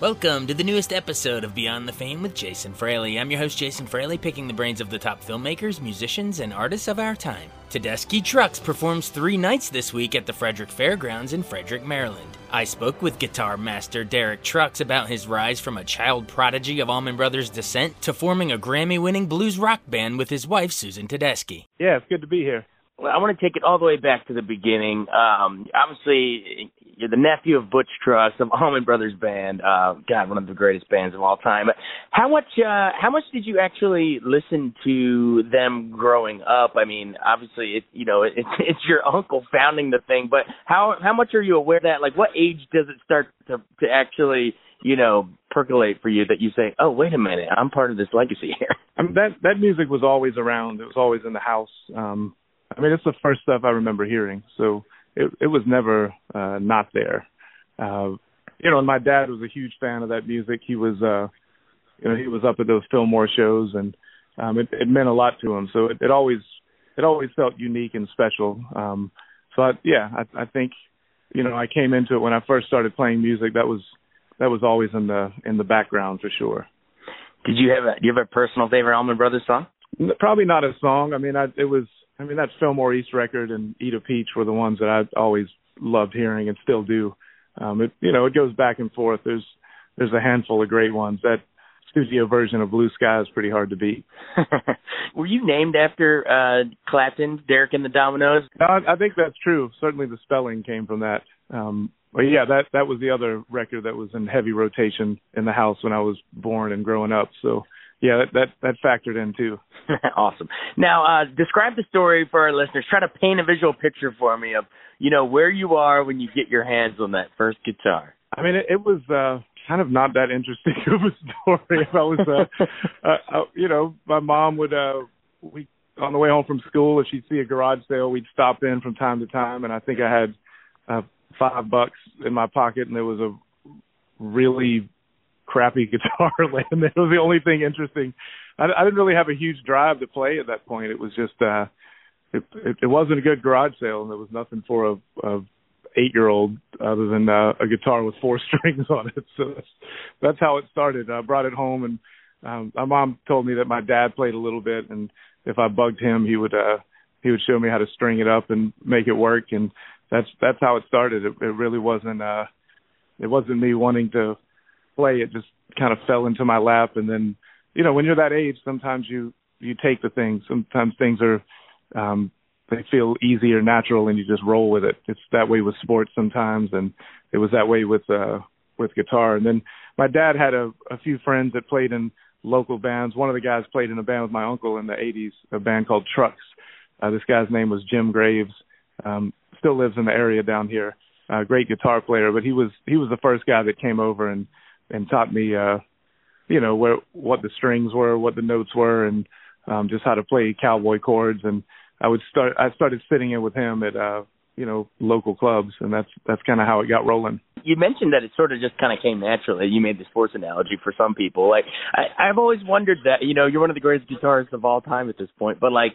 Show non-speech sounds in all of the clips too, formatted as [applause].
Welcome to the newest episode of Beyond the Fame with Jason Fraley. I'm your host, Jason Fraley, picking the brains of the top filmmakers, musicians, and artists of our time. Tedeschi Trucks performs three nights this week at the Frederick Fairgrounds in Frederick, Maryland. I spoke with guitar master Derek Trucks about his rise from a child prodigy of Allman Brothers descent to forming a Grammy winning blues rock band with his wife, Susan Tedeschi. Yeah, it's good to be here. Well, I want to take it all the way back to the beginning. Um, obviously, you're the nephew of Butch Trucks of Allman Brothers Band. Uh, God, one of the greatest bands of all time. But How much? Uh, how much did you actually listen to them growing up? I mean, obviously, it, you know, it's [laughs] it's your uncle founding the thing, but how how much are you aware that? Like, what age does it start to to actually you know, percolate for you that you say, "Oh, wait a minute, I'm part of this legacy [laughs] here." I mean, that that music was always around. It was always in the house. Um, I mean, it's the first stuff I remember hearing, so it it was never uh, not there. Uh, you know, and my dad was a huge fan of that music. He was, uh, you know, he was up at those Fillmore shows, and um, it, it meant a lot to him. So it, it always it always felt unique and special. Um, so I, yeah, I, I think you know I came into it when I first started playing music. That was that was always in the in the background for sure. Did you have a do you have a personal favorite Allman Brothers song? Probably not a song. I mean, I, it was I mean, that Fillmore East record and Eat a Peach were the ones that I always loved hearing and still do. Um, it you know it goes back and forth. There's there's a handful of great ones. That studio version of Blue Sky is pretty hard to beat. [laughs] Were you named after uh Clapton, Derek and the Dominos? No, I think that's true. Certainly the spelling came from that. Um but yeah, that that was the other record that was in heavy rotation in the house when I was born and growing up. So yeah, that that, that factored in too. [laughs] awesome. Now, uh, describe the story for our listeners. Try to paint a visual picture for me of you know where you are when you get your hands on that first guitar. I mean, it, it was uh, kind of not that interesting [laughs] of a story. I was, uh, [laughs] uh, uh, you know, my mom would uh, we on the way home from school if she'd see a garage sale, we'd stop in from time to time, and I think I had uh, five bucks in my pocket, and there was a really crappy [laughs] guitar laying there. It was the only thing interesting. I, I didn't really have a huge drive to play at that point. It was just uh it it, it wasn't a good garage sale and there was nothing for a, a eight year old other than uh, a guitar with four [laughs] strings on it. So that's that's how it started. I brought it home and um my mom told me that my dad played a little bit and if I bugged him he would uh he would show me how to string it up and make it work and that's that's how it started. It, it really wasn't uh it wasn't me wanting to play, it just kind of fell into my lap. And then, you know, when you're that age, sometimes you you take the things. Sometimes things are um, they feel easy or natural, and you just roll with it. It's that way with sports sometimes, and it was that way with uh, with guitar. And then my dad had a, a few friends that played in local bands. One of the guys played in a band with my uncle in the '80s, a band called Trucks. Uh, this guy's name was Jim Graves. Um, still lives in the area down here. Uh, great guitar player, but he was he was the first guy that came over and and taught me uh you know where what the strings were, what the notes were and um just how to play cowboy chords and I would start I started sitting in with him at uh you know local clubs and that's that's kind of how it got rolling. You mentioned that it sort of just kind of came naturally. You made the sports analogy for some people. Like I I've always wondered that, you know, you're one of the greatest guitarists of all time at this point, but like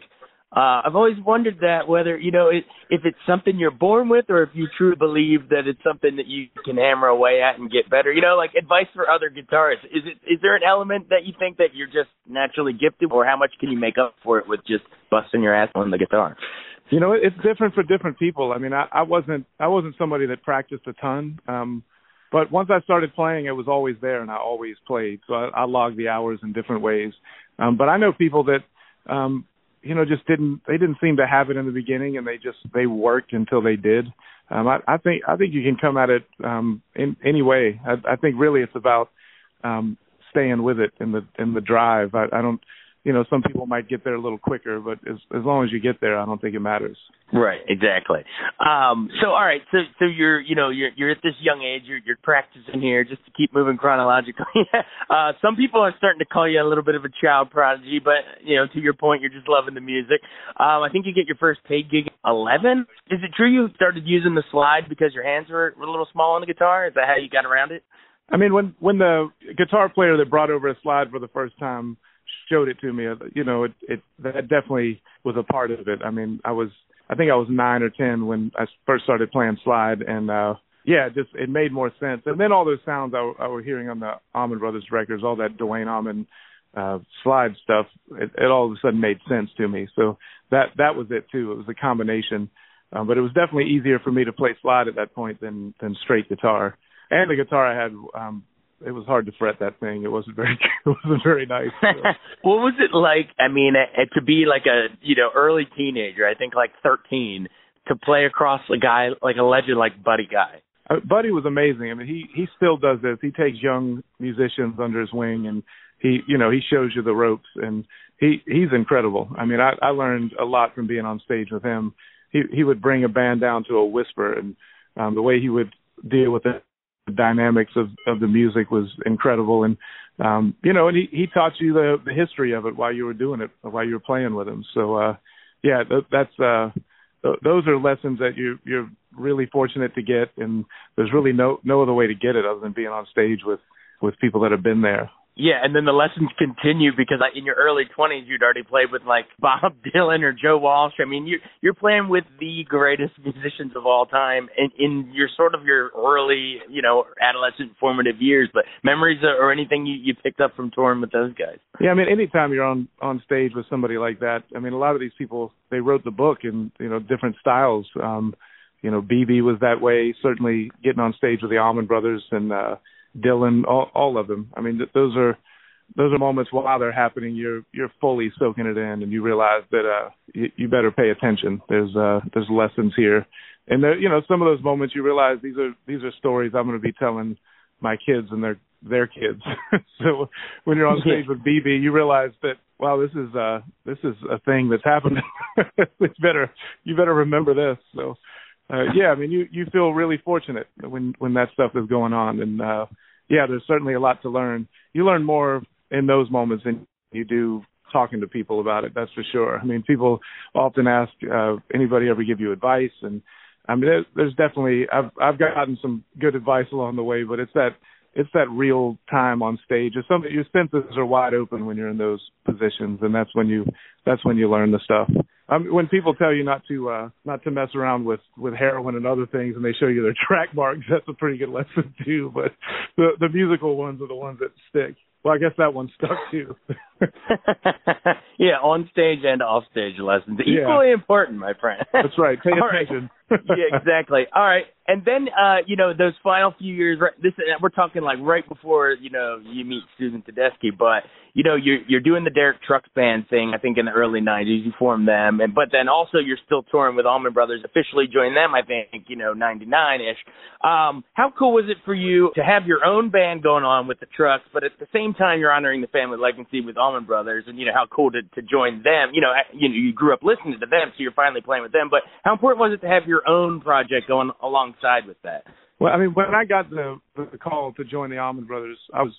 uh, I've always wondered that whether you know it, if it's something you're born with, or if you truly believe that it's something that you can hammer away at and get better. You know, like advice for other guitarists. Is it is there an element that you think that you're just naturally gifted, or how much can you make up for it with just busting your ass on the guitar? You know, it's different for different people. I mean, I, I wasn't I wasn't somebody that practiced a ton. Um, but once I started playing, it was always there, and I always played. So I, I logged the hours in different ways. Um, but I know people that um, you know just didn't they didn't seem to have it in the beginning, and they just they worked until they did. Um, I, I think I think you can come at it um, in any way. I, I think really it's about um, staying with it in the in the drive. I, I don't you know, some people might get there a little quicker, but as as long as you get there, I don't think it matters. Right, exactly. Um, so all right, so so you're you know you're you're at this young age, you're you're practicing here just to keep moving chronologically. [laughs] uh, some people are starting to call you a little bit of a child prodigy, but you know to your point, you're just loving the music. Um, I think you get your first paid gig at 11. Is it true you started using the slide because your hands were, were a little small on the guitar? Is that how you got around it? I mean, when when the guitar player that brought over a slide for the first time showed it to me. You know, it, it that definitely was a part of it. I mean, I was I think I was nine or ten when I first started playing slide, and uh yeah, just it made more sense. And then all those sounds I, I were hearing on the Allman Brothers records, all that Duane Allman uh slide stuff, it, it all of a sudden made sense to me. So that that was it too. It was a combination. Um, but it was definitely easier for me to play slide at that point than than straight guitar. And the guitar I had um it was hard to fret that thing. It wasn't very [laughs] it wasn't very nice. So. [laughs] what was it like? I mean, to be like a you know early teenager, I think like 13, to play across a guy like a legend like Buddy Guy. Uh, Buddy was amazing. I mean, he he still does this. He takes young musicians under his wing, and he you know he shows you the ropes, and he he's incredible. I mean, I I learned a lot from being on stage with him. He he would bring a band down to a whisper, and um, the way he would deal with it the dynamics of of the music was incredible. And um you know and he he taught you the the history of it while you were doing it while you were playing with him. So uh yeah th- that's uh th- those are lessons that you you're really fortunate to get. And there's really no no other way to get it other than being on stage with with people that have been there yeah, and then the lessons continue because I, in your early 20s you'd already played with like [laughs] Bob Dylan or Joe Walsh. I mean, you you're playing with the greatest musicians of all time in in your sort of your early, you know, adolescent formative years, but memories or anything you you picked up from touring with those guys. Yeah, I mean, anytime you're on on stage with somebody like that, I mean, a lot of these people they wrote the book in, you know, different styles. Um you know, BB was that way, certainly getting on stage with the Allman Brothers and uh Dylan, all, all of them. I mean, th- those are those are moments while they're happening. You're you're fully soaking it in, and you realize that uh, you, you better pay attention. There's uh, there's lessons here, and there, you know, some of those moments you realize these are these are stories I'm going to be telling my kids and their their kids. [laughs] so when you're on stage with BB, you realize that wow, this is uh this is a thing that's happening. [laughs] it's better you better remember this. So uh yeah, I mean you you feel really fortunate when when that stuff is going on and uh yeah, there's certainly a lot to learn. You learn more in those moments than you do talking to people about it. That's for sure. I mean, people often ask, uh, anybody ever give you advice? And I mean, there's, there's definitely I've I've gotten some good advice along the way, but it's that it's that real time on stage. It's something your senses are wide open when you're in those positions, and that's when you that's when you learn the stuff. Um, when people tell you not to uh, not to mess around with with heroin and other things, and they show you their [laughs] track marks, that's a pretty good lesson too. But the the musical ones are the ones that stick. Well, I guess that one stuck too. [laughs] [laughs] yeah, on stage and off stage lessons equally important, my friend. That's right. Pay [laughs] attention. Right. yeah, exactly. [laughs] All right, and then uh, you know those final few years. right This we're talking like right before you know you meet Susan Tedeschi, but you know you're you're doing the Derek Trucks band thing. I think in the early '90s you formed them, and but then also you're still touring with Allman Brothers. Officially joined them, I think you know '99 ish. Um, how cool was it for you to have your own band going on with the Trucks, but at the same time you're honoring the family legacy with Allman Brothers, and you know how cool to to join them. You know, you know you grew up listening to them, so you're finally playing with them. But how important was it to have your own project going alongside with that? Well, I mean, when I got the the call to join the Allman Brothers, I was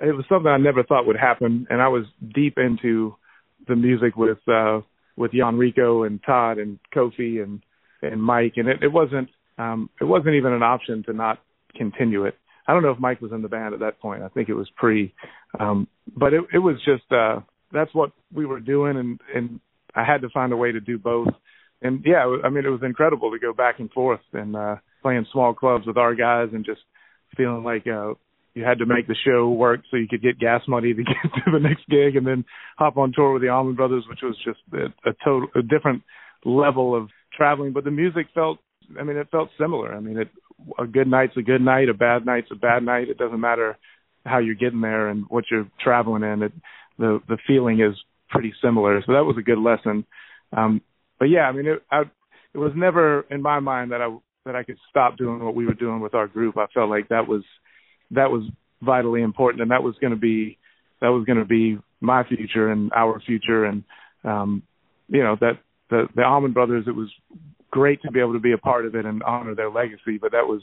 it was something I never thought would happen, and I was deep into the music with uh with Yonrico and Todd and Kofi and and Mike, and it, it wasn't um it wasn't even an option to not continue it. I don't know if Mike was in the band at that point. I think it was pre, um, but it, it was just uh that's what we were doing, and and I had to find a way to do both and yeah, I mean, it was incredible to go back and forth and uh, playing small clubs with our guys and just feeling like uh, you had to make the show work so you could get gas money to [laughs] get to the next gig and then hop on tour with the Allman Brothers, which was just a, a total a different level of traveling. But the music felt, I mean, it felt similar. I mean, it a good night's a good night, a bad night's a bad night. It doesn't matter how you're getting there and what you're traveling in. It the the feeling is pretty similar. So that was a good lesson. Um, but yeah, I mean, it, I, it was never in my mind that I that I could stop doing what we were doing with our group. I felt like that was that was vitally important, and that was going to be that was going to be my future and our future, and um, you know that the the Allman Brothers. It was great to be able to be a part of it and honor their legacy, but that was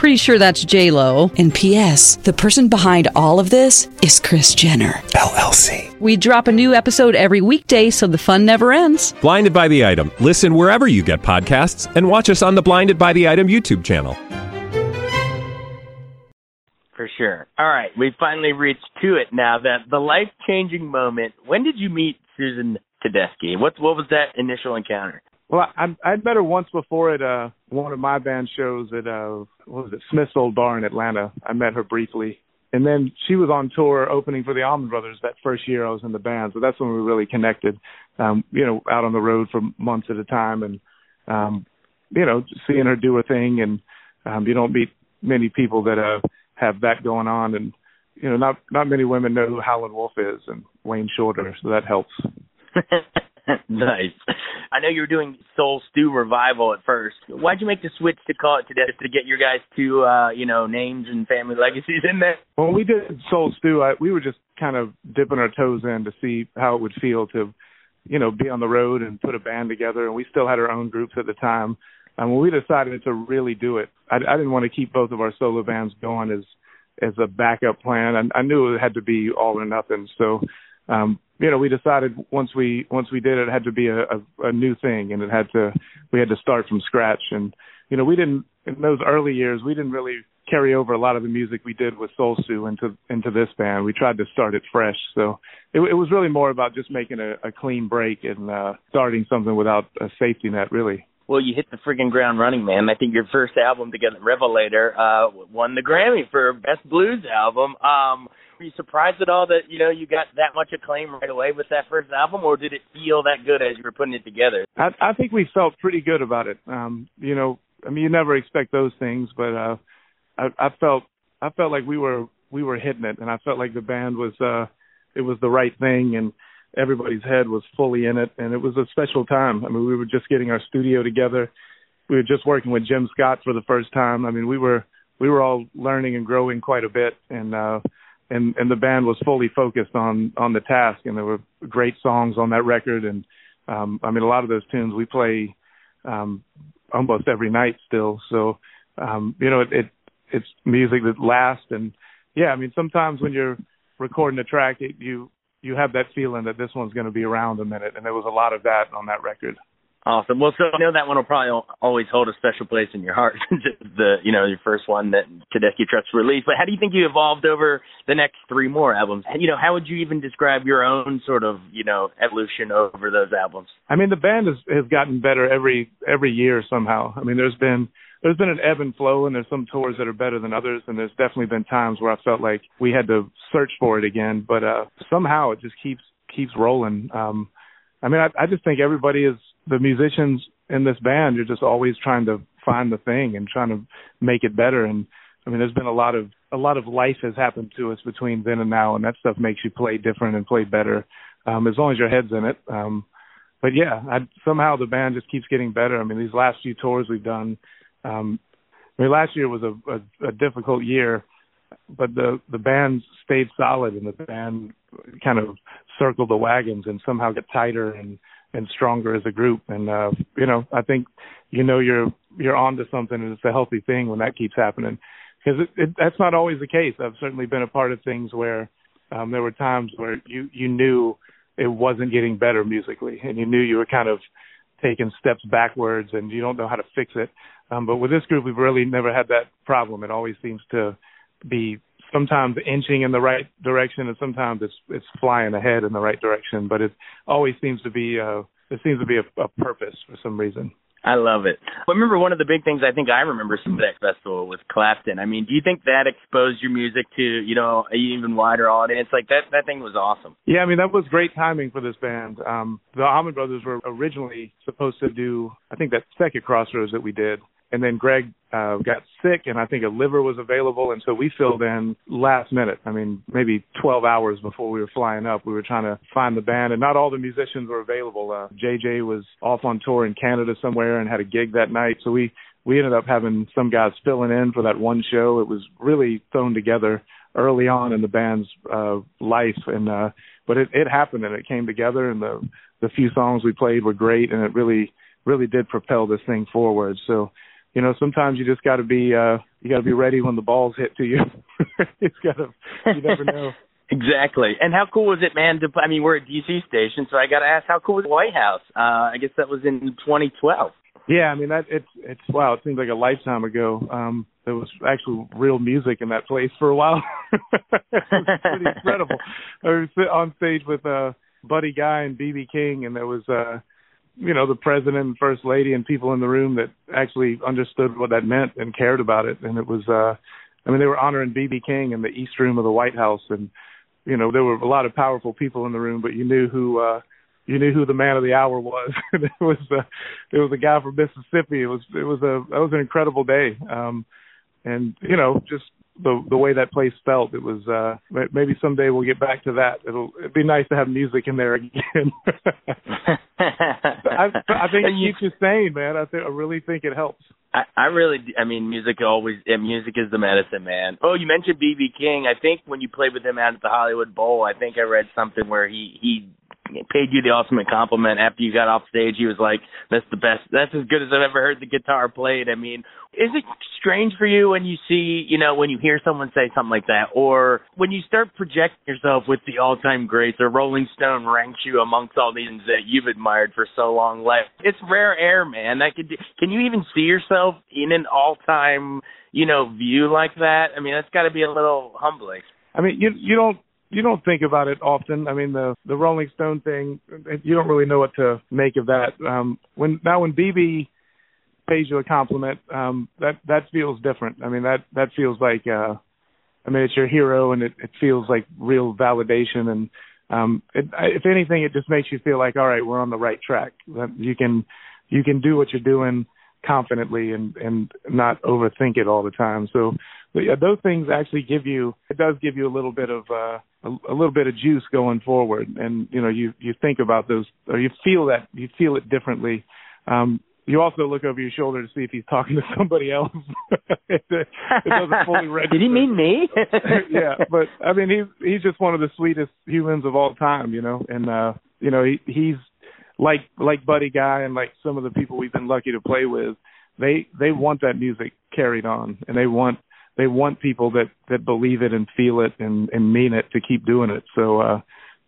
Pretty sure that's J Lo. And P.S. The person behind all of this is Kris Jenner LLC. We drop a new episode every weekday, so the fun never ends. Blinded by the item. Listen wherever you get podcasts, and watch us on the Blinded by the Item YouTube channel. For sure. All right, we finally reached to it now. That the life changing moment. When did you meet Susan Tedeschi? What what was that initial encounter? Well, I I'd met her once before at uh one of my band shows at uh what was it Smith's Old Bar in Atlanta. I met her briefly, and then she was on tour opening for the Allman Brothers that first year I was in the band. So that's when we really connected. Um, you know, out on the road for months at a time, and um, you know, seeing her do a thing, and um, you don't meet many people that uh have that going on, and you know, not not many women know who Howlin' Wolf is and Wayne Shorter, so that helps. [laughs] [laughs] nice. I know you were doing Soul Stew Revival at first. Why'd you make the switch to call it today to get your guys two, uh, you know, names and family legacies in there? When we did Soul Stew, I, we were just kind of dipping our toes in to see how it would feel to, you know, be on the road and put a band together. And we still had our own groups at the time. And when we decided to really do it, I, I didn't want to keep both of our solo bands going as as a backup plan. I, I knew it had to be all or nothing. So um, you know, we decided once we once we did it, it had to be a, a, a new thing, and it had to we had to start from scratch. And you know, we didn't in those early years we didn't really carry over a lot of the music we did with Soul Stew into into this band. We tried to start it fresh, so it, it was really more about just making a, a clean break and uh, starting something without a safety net, really. Well, you hit the friggin' ground running, man. I think your first album together, Revelator, uh, won the Grammy for Best Blues Album. Um, were you surprised at all that you know you got that much acclaim right away with that first album, or did it feel that good as you were putting it together? I, I think we felt pretty good about it. Um, you know, I mean, you never expect those things, but uh, I, I felt I felt like we were we were hitting it, and I felt like the band was uh, it was the right thing, and everybody's head was fully in it, and it was a special time. I mean, we were just getting our studio together. We were just working with Jim Scott for the first time. I mean, we were we were all learning and growing quite a bit, and uh, and and the band was fully focused on on the task. And there were great songs on that record, and um, I mean, a lot of those tunes we play um, almost every night still. So um, you know, it, it it's music that lasts, and yeah, I mean, sometimes when you're recording a track, it, you you have that feeling that this one's going to be around a minute, and there was a lot of that on that record. Awesome. Well, so I know that one will probably always hold a special place in your heart. [laughs] the you know your first one that Tedeschi Trucks released. But how do you think you evolved over the next three more albums? You know, how would you even describe your own sort of you know evolution over those albums? I mean, the band has has gotten better every every year somehow. I mean, there's been there's been an ebb and flow, and there's some tours that are better than others, and there's definitely been times where I felt like we had to search for it again. But uh somehow it just keeps keeps rolling. Um I mean, I, I just think everybody is the musicians in this band. You're just always trying to find the thing and trying to make it better. And I mean, there's been a lot of a lot of life has happened to us between then and now, and that stuff makes you play different and play better um, as long as your head's in it. Um, but yeah, I, somehow the band just keeps getting better. I mean, these last few tours we've done, um, I mean, last year was a, a, a difficult year, but the the band stayed solid, and the band kind of circled the wagons and somehow got tighter and and stronger as a group. And uh, you know, I think you know you're you're onto something, and it's a healthy thing when that keeps happening. because it, it, that's not always the case. I've certainly been a part of things where um, there were times where you you knew it wasn't getting better musically, and you knew you were kind of taking steps backwards, and you don't know how to fix it. Um, but with this group, we've really never had that problem. It always seems to be sometimes inching in the right direction, and sometimes it's it's flying ahead in the right direction. But it always seems to be uh, there seems to be a, a purpose for some reason. I love it. I remember one of the big things I think I remember from that festival was Clapton. I mean, do you think that exposed your music to, you know, an even wider audience? Like that that thing was awesome. Yeah, I mean that was great timing for this band. Um the Allman Brothers were originally supposed to do I think that second crossroads that we did and then Gregg uh, got sick, and I think a liver was available, and so we filled in last minute. I mean, maybe 12 hours before we were flying up, we were trying to find the band, and not all the musicians were available. Uh, JJ was off on tour in Canada somewhere and had a gig that night, so we we ended up having some guys filling in for that one show. It was really thrown together early on in the band's uh, life, and uh, but it, it happened and it came together, and the the few songs we played were great, and it really really did propel this thing forward. So you know, sometimes you just got to be uh you got to be ready when the balls hit to you. [laughs] it's got to you never know. [laughs] exactly. And how cool was it, man? To I mean, we're at DC station, so I got to ask, how cool was the White House? Uh I guess that was in 2012. Yeah, I mean that it's it's wow, it seems like a lifetime ago. Um there was actually real music in that place for a while. [laughs] it was pretty incredible. I was on stage with uh Buddy Guy and BB King and there was uh you know the president and first lady and people in the room that actually understood what that meant and cared about it. And it was uh i mean they were honoring bb king in the east room of the white house. And you know there were a lot of powerful people in the room but you knew who uh you knew who the man of the hour was. [laughs] It was uh it was a guy from mississippi. It was it was a that was an incredible day. Um and you know just the the way that place felt. It was uh maybe someday we'll get back to that. It'll it'd be nice to have music in there again. [laughs] I, I think it keeps you sane, man. I think I really think it helps. I, I really, I mean, music always, music is the medicine, man. Oh, you mentioned BB King. I think when you played with him out at the Hollywood Bowl, I think I read something where he he paid you the ultimate compliment after you got off stage. He was like, "That's the best. That's as good as I've ever heard the guitar played." I mean, is it strange for you when you see, you know, when you hear someone say something like that, or when you start projecting yourself with the all-time greats, or Rolling Stone ranks you amongst all these that you've admired for so long? Like, it's rare air, man. That could. Can you even see yourself in an all-time, you know, view like that? I mean, that's got to be a little humbling. I mean, you you don't you don't think about it often. I mean, the the Rolling Stone thing, you don't really know what to make of that. Um, when now when BB pays you a compliment, um, that that feels different. I mean, that that feels like, uh, I mean, it's your hero, and it it feels like real validation. And um, it, if anything, it just makes you feel like, all right, we're on the right track. That you can you can do what you're doing confidently and and not overthink it all the time. So but yeah, those things actually give you it does give you a little bit of uh, a, a little bit of juice going forward, and you know you you think about those or you feel that you feel it differently. Um, you also look over your shoulder to see if he's talking to somebody else. it, [laughs] it doesn't fully register. [laughs] Did he mean me? [laughs] yeah, but I mean he's he's just one of the sweetest humans of all time, you know, and uh, you know he he's like like Buddy Guy and like some of the people we've been lucky to play with. They they want that music carried on, and they want they want people that that believe it and feel it and and mean it to keep doing it. So uh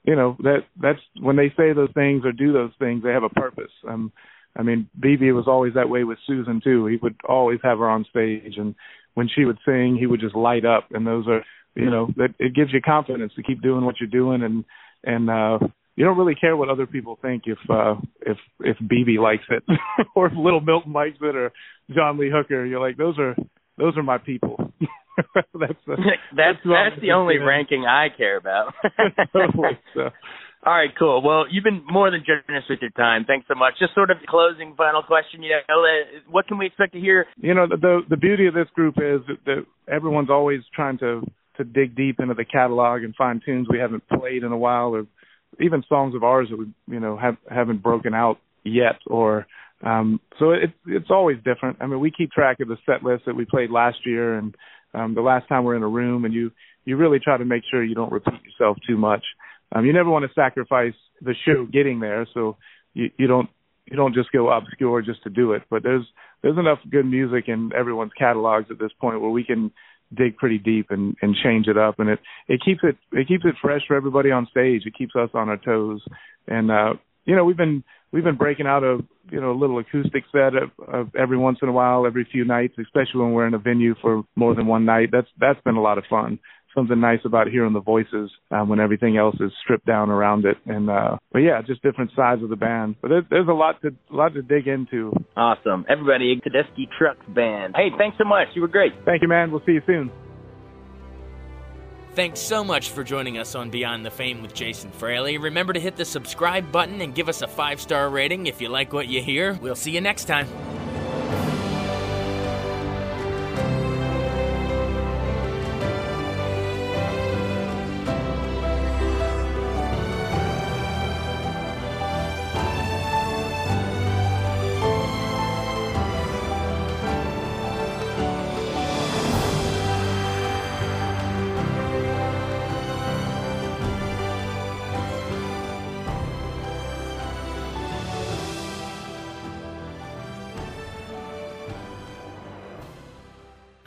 you know that that's when they say those things or do those things, they have a purpose. Um I mean, BB was always that way with Susan too. He would always have her on stage, and when she would sing, he would just light up. And those are, you know, that it gives you confidence to keep doing what you're doing, and and uh, you don't really care what other people think if uh, if if BB likes it, [laughs] or if Little Milton likes it, or John Lee Hooker. You're like, those are those are my people. [laughs] that's the, that's that's, that's the only ranking I care about. [laughs] totally. So. All right, cool. Well, you've been more than generous with your time. Thanks so much. Just sort of closing final question. You know, what can we expect to hear? You know, the the beauty of this group is that everyone's always trying to to dig deep into the catalog and find tunes we haven't played in a while, or even songs of ours that we you know have haven't broken out yet, or um, so it's it's always different. I mean, we keep track of the set list that we played last year and um, the last time we're in a room, and you you really try to make sure you don't repeat yourself too much. Um, you never want to sacrifice the show getting there, so you you don't you don't just go obscure just to do it. But there's there's enough good music in everyone's catalogs at this point where we can dig pretty deep and and change it up. And it it keeps it it keeps it fresh for everybody on stage. It keeps us on our toes. And uh you know we've been we've been breaking out a you know a little acoustic set of, of every once in a while every few nights especially when we're in a venue for more than one night. That's that's been a lot of fun something nice about hearing the voices um, when everything else is stripped down around it. And uh, but yeah, just different sides of the band. But there's, there's a lot to a lot to dig into. Awesome, everybody, Tedeschi Trucks Band. Hey, thanks so much. You were great. Thank you, man. We'll see you soon. Thanks so much for joining us on Beyond the Fame with Jason Fraley. Remember to hit the subscribe button and give us a five star rating if you like what you hear. We'll see you next time.